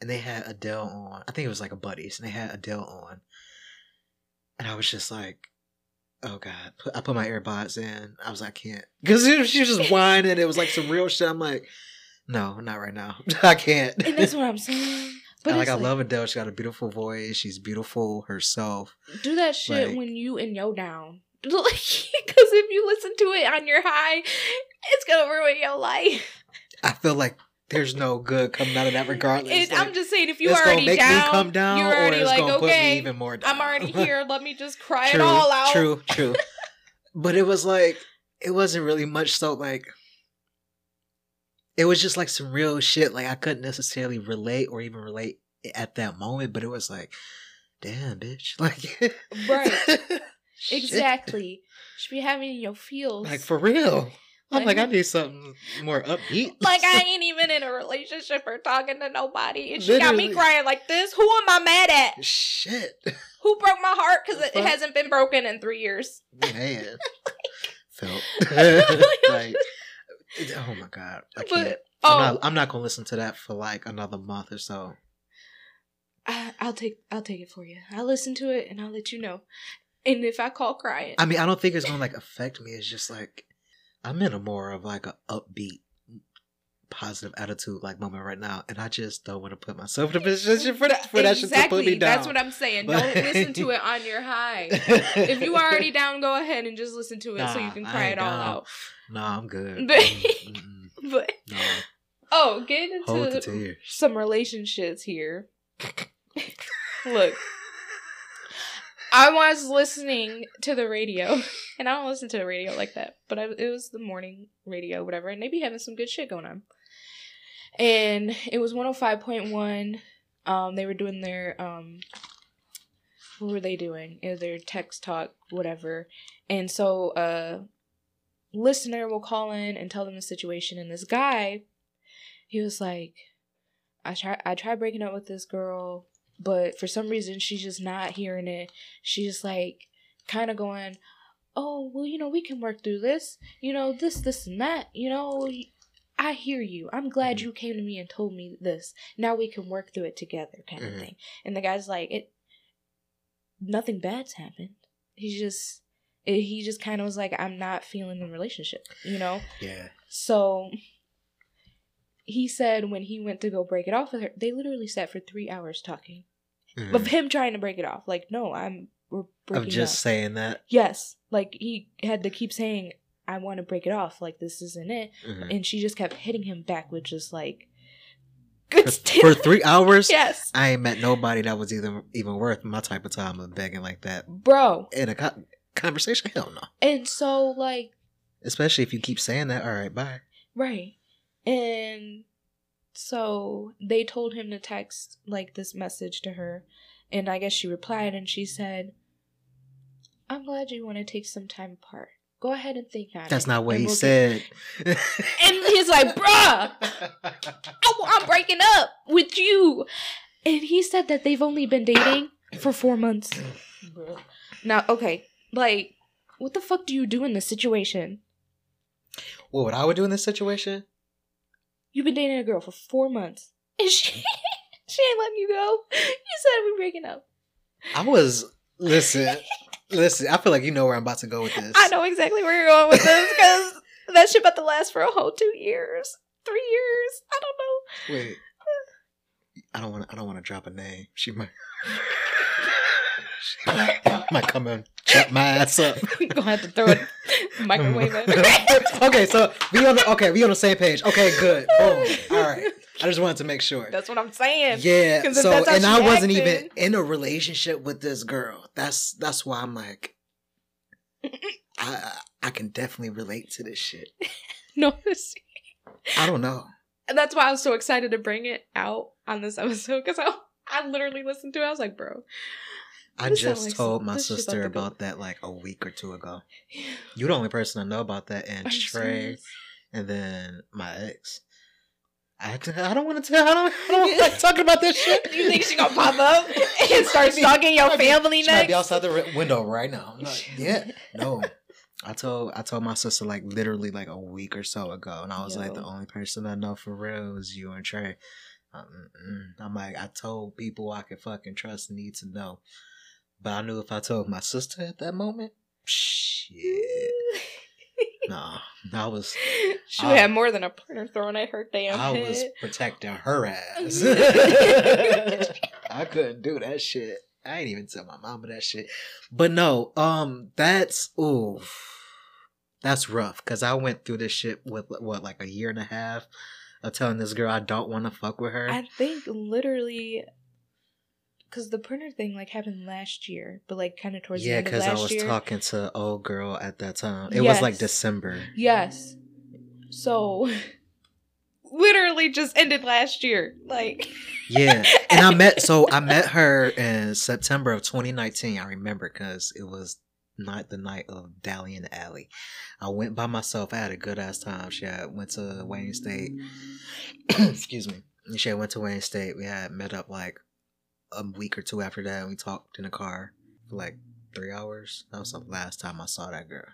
And they had Adele on. I think it was like a Buddies, and they had Adele on. And I was just like, oh God. I put my earbuds in. I was like, I can't. Because she was just [laughs] whining. It was like some real shit. I'm like, no, not right now. [laughs] I can't. and that's what I'm [laughs] saying. But I, like, I love Adele. She got a beautiful voice. She's beautiful herself. do that shit like- when you in yo down. Because if you listen to it on your high, it's gonna ruin your life. I feel like there's no good coming out of that regardless. It, Like, I'm just saying, if you it's already make down, me come down, you're already like, okay, even more down. I'm already [laughs] here. Let me just cry true, it all out. true, [laughs] true. but it was like it wasn't really much. So like, it was just like some real shit. Like I couldn't necessarily relate or even relate at that moment, but it was like, damn, bitch, [laughs] like, Right. Exactly. Should be having your feels. Like for real. I'm Like- like, I need something more upbeat. [laughs] Like I [laughs] ain't even in a relationship or talking to nobody, and she got me crying like this. Who am I mad at? shit, Who broke my heart? Because it, hasn't been broken in three years. man. [laughs] Felt like, oh my god, I can't. But I'm oh, not. I'm not gonna listen to that for like another month or so. I, I'll take I'll take it for you. I'll listen to it and I'll let you know. And if I call crying, I mean, I don't think it's gonna like affect me. It's just like I'm in a more of like a upbeat, positive attitude like moment right now, and I just don't want to put myself in a position for that for that shit to exactly. put me down. That's what I'm saying. But- Don't listen to it on your high. if you are already [laughs] down, go ahead and just listen to it so you can cry it all down. out. no, I'm good. But- Mm, mm, [laughs] But no, oh, getting into some relationships here. [laughs] Look, I was listening to the radio, [laughs] and I don't listen to the radio like that, but I, it was the morning radio, whatever, and they be having some good shit going on. And it was 105.1. Um, they were doing their, um, what were they doing? It was their text talk, whatever. And so, a listener will call in and tell them the situation, and this guy, he was like, I try I tried breaking up with this girl, but for some reason she's just not hearing it. She's just like kind of going, "Oh, well, you know, we can work through this. You know, this this and that. You know, I hear you. I'm glad you came to me and told me this. Now we can work through it together kind of Mhm. thing." And the guy's like, "It nothing bad's happened. He's just it, he just kind of was like, I'm not feeling the relationship, you know? Yeah. So he said when he went to go break it off with her, they literally sat for three hours talking Mhm. of him trying to break it off. Like, no, I'm we're breaking Of just up. saying that. yes, like he had to keep saying, I want to break it off. Like this isn't it, Mhm. and she just kept hitting him back with just like good [laughs] For, for three hours, yes, I ain't met nobody that was even even worth my type of time of begging like that bro. in a co- conversation. Hell no. And so like Especially if you keep saying that. All right, bye. Right. And so they told him to text like this message to her. And I guess she replied and she said, I'm glad you want to take some time apart. Go ahead and think on it. That's not what and he we'll said. get-" [laughs] And he's like, bruh, I- I'm breaking up with you. And he said that they've only been dating for four months. Now, okay, like, what the fuck do you do in this situation? what would I would do in this situation? You've been dating a girl for four months, [laughs] and she she ain't letting you go. You said we're breaking up. I was listen, listen. I feel like you know where I'm about to go with this. I know exactly where you're going with this because that shit about to last for a whole two years, three years. I don't know. Wait, I don't want. to I don't want to drop a name. She might. [laughs] she might, might come and chop my ass up. [laughs] we gonna have to throw it microwave mm. it. [laughs] okay, so we on the, okay, we on the same page. Okay, good. [laughs] Boom. All right. I just wanted to make sure. That's what I'm saying. Yeah. So and I wasn't even in a relationship with this girl. That's that's why I'm like I I can definitely relate to this shit. No, I don't know. and that's why I was so excited to bring it out on this episode because I I literally listened to it. I was like, bro. I just like told my sister about about that like a week or two ago. You're the only person I know about that, and Are Trey, and then my ex. I, I don't want to tell. I don't. I don't [laughs] like talking about this shit. You think she gonna pop up [laughs] and start stalking your family She might next? be outside the window right now. Like, [laughs] yeah, no. I told I told my sister like literally like a week or so ago, and I was like, the only person I know for real is you and Trey. Um. I'm like, I told people I could fucking trust need to know, but I knew if I told my sister at that moment, shit, no, I was [laughs] she I- have more than a partner thrown at her damn I head. was protecting her ass. [laughs] [laughs] I couldn't do that shit. I ain't even tell my mama that shit. But no, um, that's ooh, that's rough. Cause I went through this shit with what like a year and a half of telling this girl I don't want to fuck with her. I think literally because the printer thing like happened last year, but like kind of towards the yeah, end of the year. Yeah, because last I was year. talking to old girl at that time. It was like December. Yes. So [laughs] literally just ended last year. Like [laughs] Yeah, and I met so I [laughs] met her in September of 2019. I remember because it was not the night of Dally in the Alley. I went by myself. I had a good ass time. She had went to Wayne State. [clears throat] Excuse me. She had went to Wayne State. We had met up like a week or two after that. And we talked in the car for like three hours. That was the last time I saw that girl.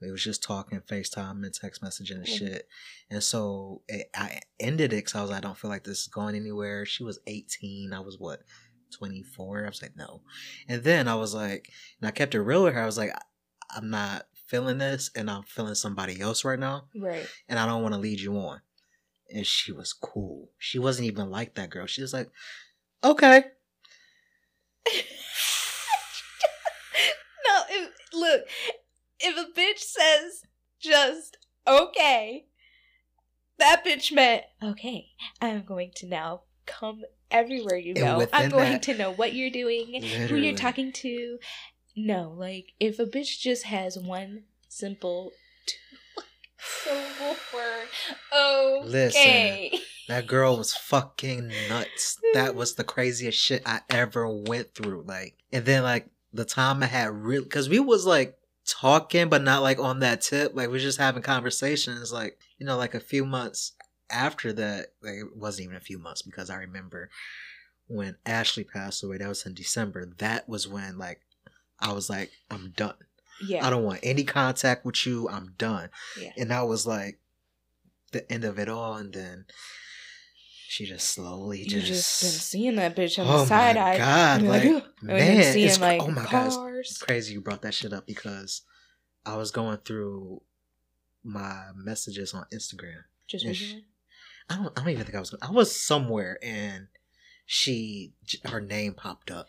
We was just talking, FaceTime and text messaging and shit. And so it, I ended it because I was like, I don't feel like this is going anywhere. She was 18. I was what, 24? I was like, no. And then I was like, and I kept it real with her. I was like, I'm not feeling this and I'm feeling somebody else right now. right. And I don't want to lead you on. And she was cool. She wasn't even like that girl. She was like, okay. [laughs] no, if, look, if a bitch says just okay, that bitch meant okay. I'm going to now come everywhere you go. I'm going that- to know what you're doing, who you're talking to. No, like if a bitch just has one simple syllable [laughs] word, okay. That girl was fucking nuts. That was the craziest shit I ever went through. Like, and then like the time I had real, cause we was like talking, but not like on that tip. Like we was just having conversations. Like you know, like a few months after that, like it wasn't even a few months because I remember when Ashley passed away. That was in December. That was when like I was like, I'm done. Yeah. I don't want any contact with you. I'm done. Yeah. And that was like the end of it all. And then she just slowly just. You just, been seeing that bitch on oh the side my eye. god, like, then man, seeing it's, like oh my god, it's cars. crazy you brought that shit up because I was going through my messages on Instagram. Just recently. I don't, I don't even think I was. I was somewhere and she, her name popped up,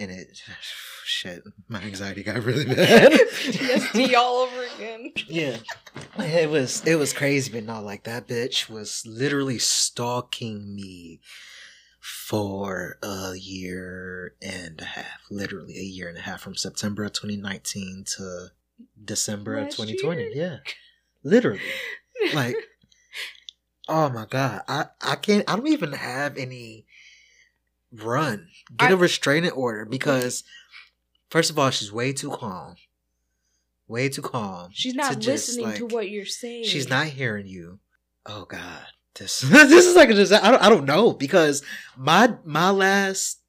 and it, [laughs] shit, my anxiety got really bad. [laughs] PTSD all over again. Yeah, it was it was crazy, but not like that bitch was literally stalking me for a year and a half, literally a year and a half from September of 2019 to December of 2020. year? Yeah, literally. Like, [laughs] oh my god, I I can't. I don't even have any run. Get a I- restraining order because first of all, she's way too calm. Way too calm. she's to not just, listening to like- what you're saying. She's not hearing you. Oh God, this [laughs] this is like a disaster. I don't I don't know because my my last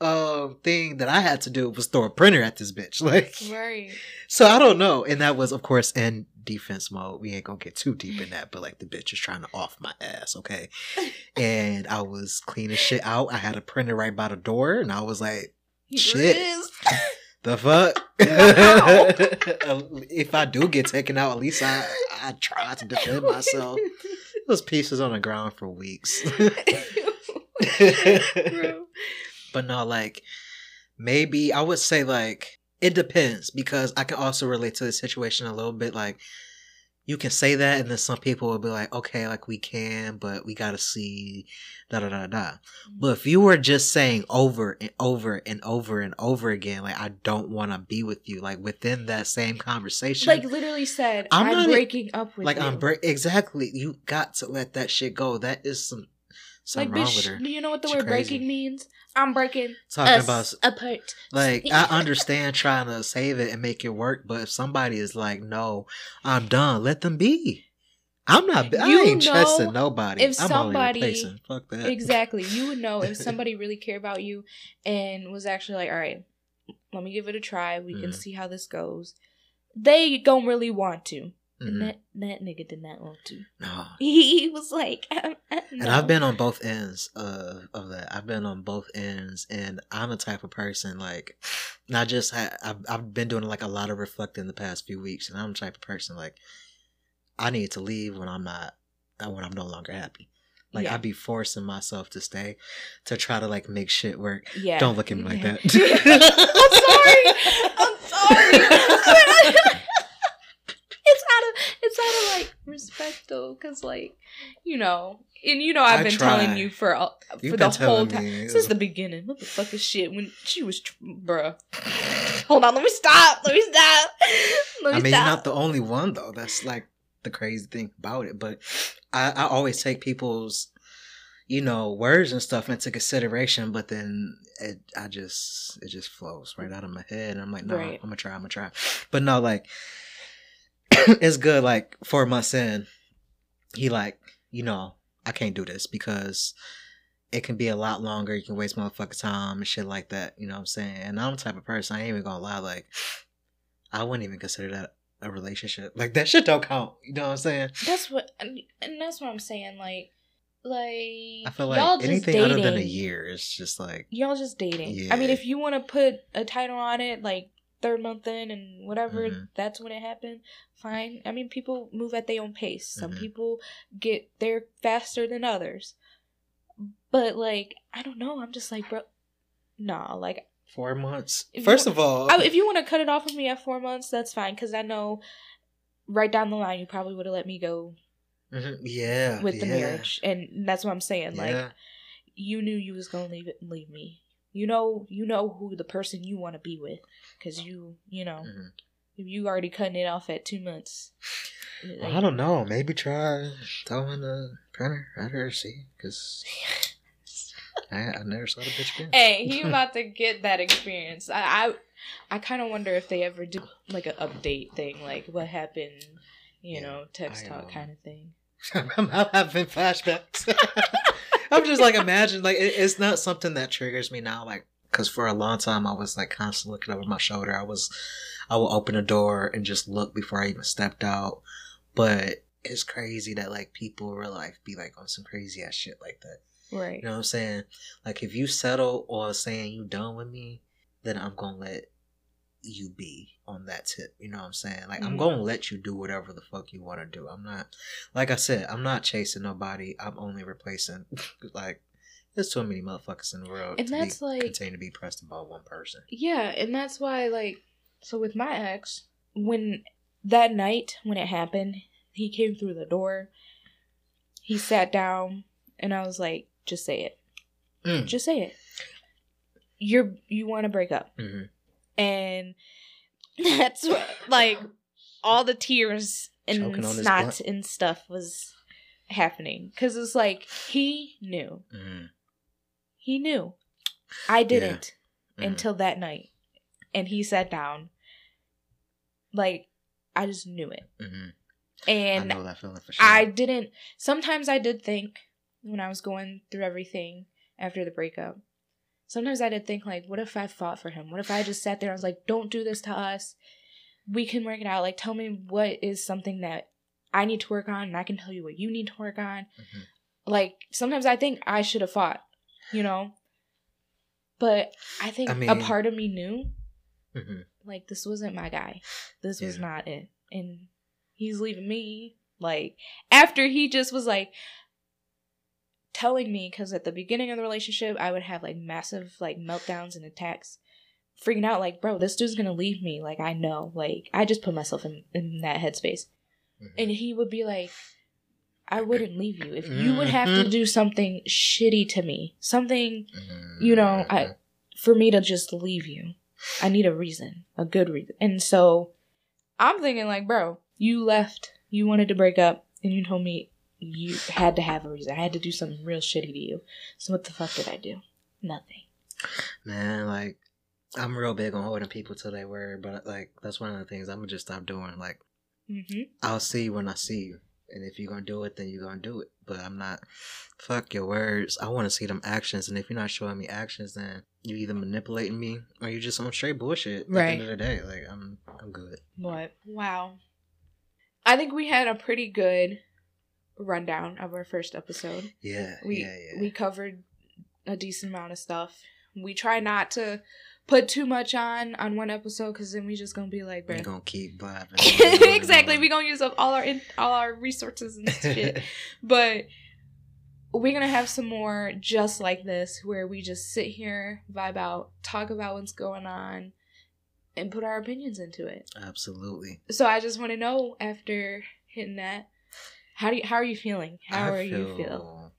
uh thing that I had to do was throw a printer at this bitch. [laughs] Like right. so I don't know. And that was of course in defense mode. We ain't gonna get too deep in that, but like the bitch is trying to off my ass, okay? [laughs] And I was cleaning shit out. I had a printer right by the door and I was like, Shit. [laughs] The fuck? If I do get taken out, at least I I try to defend myself. Those pieces on the ground for weeks. But no, like maybe I would say like it depends because I can also relate to the situation a little bit. Like you can say that, and then some people will be like, okay, like we can, but we gotta see da da da da. But if you were just saying over and over and over and over again, like I don't want to be with you, like within that same conversation, like literally said, I'm I'm, not- breaking up with like you. I'm break exactly. You got to let that shit go. That is some something like, bitch, do you know what the She word crazy. breaking means? I'm breaking Talking us about apart. like [laughs] I understand trying to save it and make it work, but if somebody is like, "No, I'm done," let them be. I'm not. I You ain't trusting nobody. if I'm somebody- only replacing. Fuck that. exactly. You would know if [laughs] somebody really cared about you and was actually like, all right, let me give it a try. We can Mhm. see how this goes. They don't really want to. And Mhm. that, that nigga did not want to. No. [laughs] He was like, [laughs] uh, uh, And. I've been on both ends of of that. I've been on both ends, and I'm the type of person like, [sighs] not just ha- I've I've been doing like a lot of reflecting the past few weeks, and I'm the type of person like, I need to leave when I'm not uh, when I'm no longer happy. Like Yeah. I'd be forcing myself to stay to try to like make shit work. Yeah. Don't look at me like that. [laughs] I'm sorry. I'm sorry. It's out of it's out of like respect though, because like you know, and you know I've I been try. telling you for You've for the whole time me. since the beginning. What the fuck is shit when she was, tr- bruh. Hold on, let me stop. Let me stop. Let me I mean, you're not the only one though. That's like the crazy thing about it. But I, I always take people's, you know, words and stuff into consideration. But then it, I just, it just flows right out of my head. And I'm like, no, Right. I'm gonna try. I'm gonna try. But no, like, [coughs] it's good. Like four months in, he like, you know, I can't do this because it can be a lot longer. You can waste motherfucking time and shit like that. You know what I'm saying? And I'm the type of person I ain't even gonna lie. Like, [sniffs] I wouldn't even consider that a relationship. Like that shit don't count. You know what I'm saying? That's what, and that's what I'm saying. Like, like I feel y'all like just anything dating. other than a year is just like y'all just dating. I mean, if you want to put a title on it, like third month in and whatever, Mhm. that's when it happened. Fine. I mean, people move at their own pace. Some Mhm. people get there faster than others. But like, I don't know. I'm just like, bro, nah. Like, four months. First want- of all, I, if you want to cut it off with me at four months, that's fine. Because I know right down the line, you probably would have let me go Mhm. yeah, with the yeah, marriage, and that's what I'm saying. Like, you knew you was gonna leave it and leave me. You know, you know who the person you want to be with, because you, you know, Mhm. you already cutting it off at two months. Well, I don't know. Maybe try throwing the printer at her. See, because [laughs] I, I never saw the bitch again. Hey, he [laughs] about to get that experience. I, I, I kind of wonder if they ever do like an update thing, like what happened, you Yeah, know, text I, talk kind of thing. [laughs] I'm having flashbacks. I'm just like imagine like it, it's not something that triggers me now. Like because for a long time I was like constantly looking over my shoulder. I was I will open a door and just look before I even stepped out. But it's crazy that like people real life be like on some crazy ass shit like that. Right. You know what I'm saying? Like if you settle or saying you done with me, then I'm gonna let you be on that tip. You know what I'm saying? Like I'm Mhm. gonna let you do whatever the fuck you want to do. I'm not, like I said, I'm not chasing nobody. I'm only replacing. [laughs] like there's too many motherfuckers in the world, And that's be, like- continue to be pressed about one person. Yeah, and that's why, like, so with my ex, when that night when it happened, he came through the door, he sat down, and I was like, just say it. Mm. Just say it. You're, you want to break up. hmm And [laughs] that's what, like, all the tears and snot and stuff was happening. Because it's like, he knew. hmm He knew. I didn't Mhm. until that night. And he sat down. Like, I just knew it. hmm And I know that feeling for sure. I didn't. Sometimes I did think when I was going through everything after the breakup. Sometimes I did think like, what if I fought for him? What if I just sat there and was like, don't do this to us. We can work it out. Like, tell me what is something that I need to work on, and I can tell you what you need to work on. Mhm. Like sometimes I think I should have fought, you know. But I think I a mean- part of me knew Mhm. like this wasn't my guy. This was Yeah. not it. And he's leaving me. Like after he just was like telling me because at the beginning of the relationship I would have like massive like meltdowns and attacks, freaking out like, bro, this dude's gonna leave me. Like I know. Like I just put myself in in that headspace, Mhm. and he would be like. I wouldn't leave you if you would have to Mhm. do something shitty to me, something Mhm. you know, I for me to just leave you. I need a reason, a good reason. And so I'm thinking like, bro, you left, you wanted to break up, and you told me you had to have a reason. I had to do something real shitty to you. So what the fuck did I do? Nothing. Man, like I'm real big on holding people to their word, but like that's one of the things I'm gonna just stop doing. Like Mm-hmm. I'll see you when I see you, and if you're gonna do it, then you're gonna do it. But I'm not. Fuck your words. I want to see them actions, and if you're not showing me actions, then you either manipulating me or you just on straight bullshit. At the Right. end of the day, like I'm, I'm good. What? Wow. I think we had a pretty good rundown of our first episode. Yeah, we yeah, yeah. we covered a decent amount of stuff. We try not to put too much on on one episode because then we just gonna be like, We're gonna keep blabbing. [laughs] exactly, we gonna use up all our in, all our resources and [laughs] shit. but we're gonna have some more just like this, where we just sit here, vibe out, talk about what's going on, and put our opinions into it. Absolutely. So I just want to know after hitting that, how do you, how are you feeling? How I are you feel?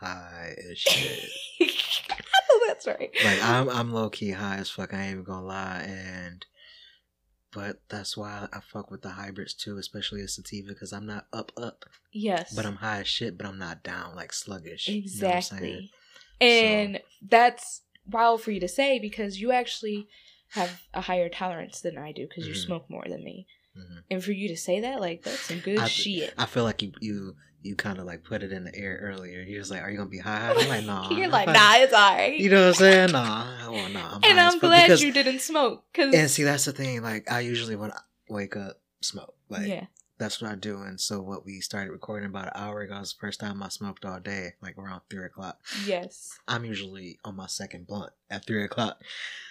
High as shit. [laughs] That's right. like I'm I'm low key high as fuck. I ain't even gonna lie, and but that's why I fuck with the hybrids too, especially a sativa, because I'm not up up, yes, but I'm high as shit, but I'm not down like sluggish. You know what I'm saying? exactly. and that's wild for you to say because you actually have a higher tolerance than I do because you Mhm. smoke more than me. Mhm. And for you to say that, like that's some good I- shit. I feel like you you you kind of like put it in the air earlier. You was like, "Are you gonna be high?" I'm like, [laughs] "Nah." You're like, nah, it's alright. [laughs] You know what I'm saying? Nah, [laughs] well, nah. I'm and I'm glad because- you didn't smoke because And see, that's the thing. Like, I usually when I wake up, smoke. Like, yeah, that's what I do. And so, what we started recording about an hour ago was the first time I smoked all day, like around three o'clock. yes, I'm usually on my second blunt at three o'clock.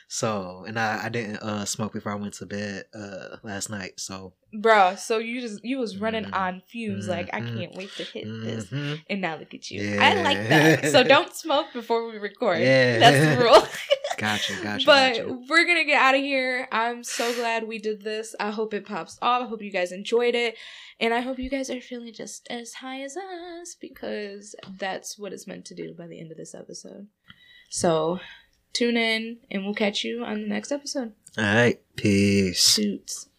So, and I, I didn't uh smoke before I went to bed uh last night. So, bro. So you just you was running Mhm. on fumes. Like I Mhm. can't wait to hit this. mhm. And now look at you. I like that. So don't smoke before we record. Yeah. That's the rule. [laughs] gotcha, gotcha. but gotcha. we're gonna get out of here. I'm so glad we did this. I hope it pops off. I hope you guys enjoyed it. And I hope you guys are feeling just as high as us because that's what it's meant to do by the end of this episode. So tune in and we'll catch you on the next episode. All right, peace. Suits.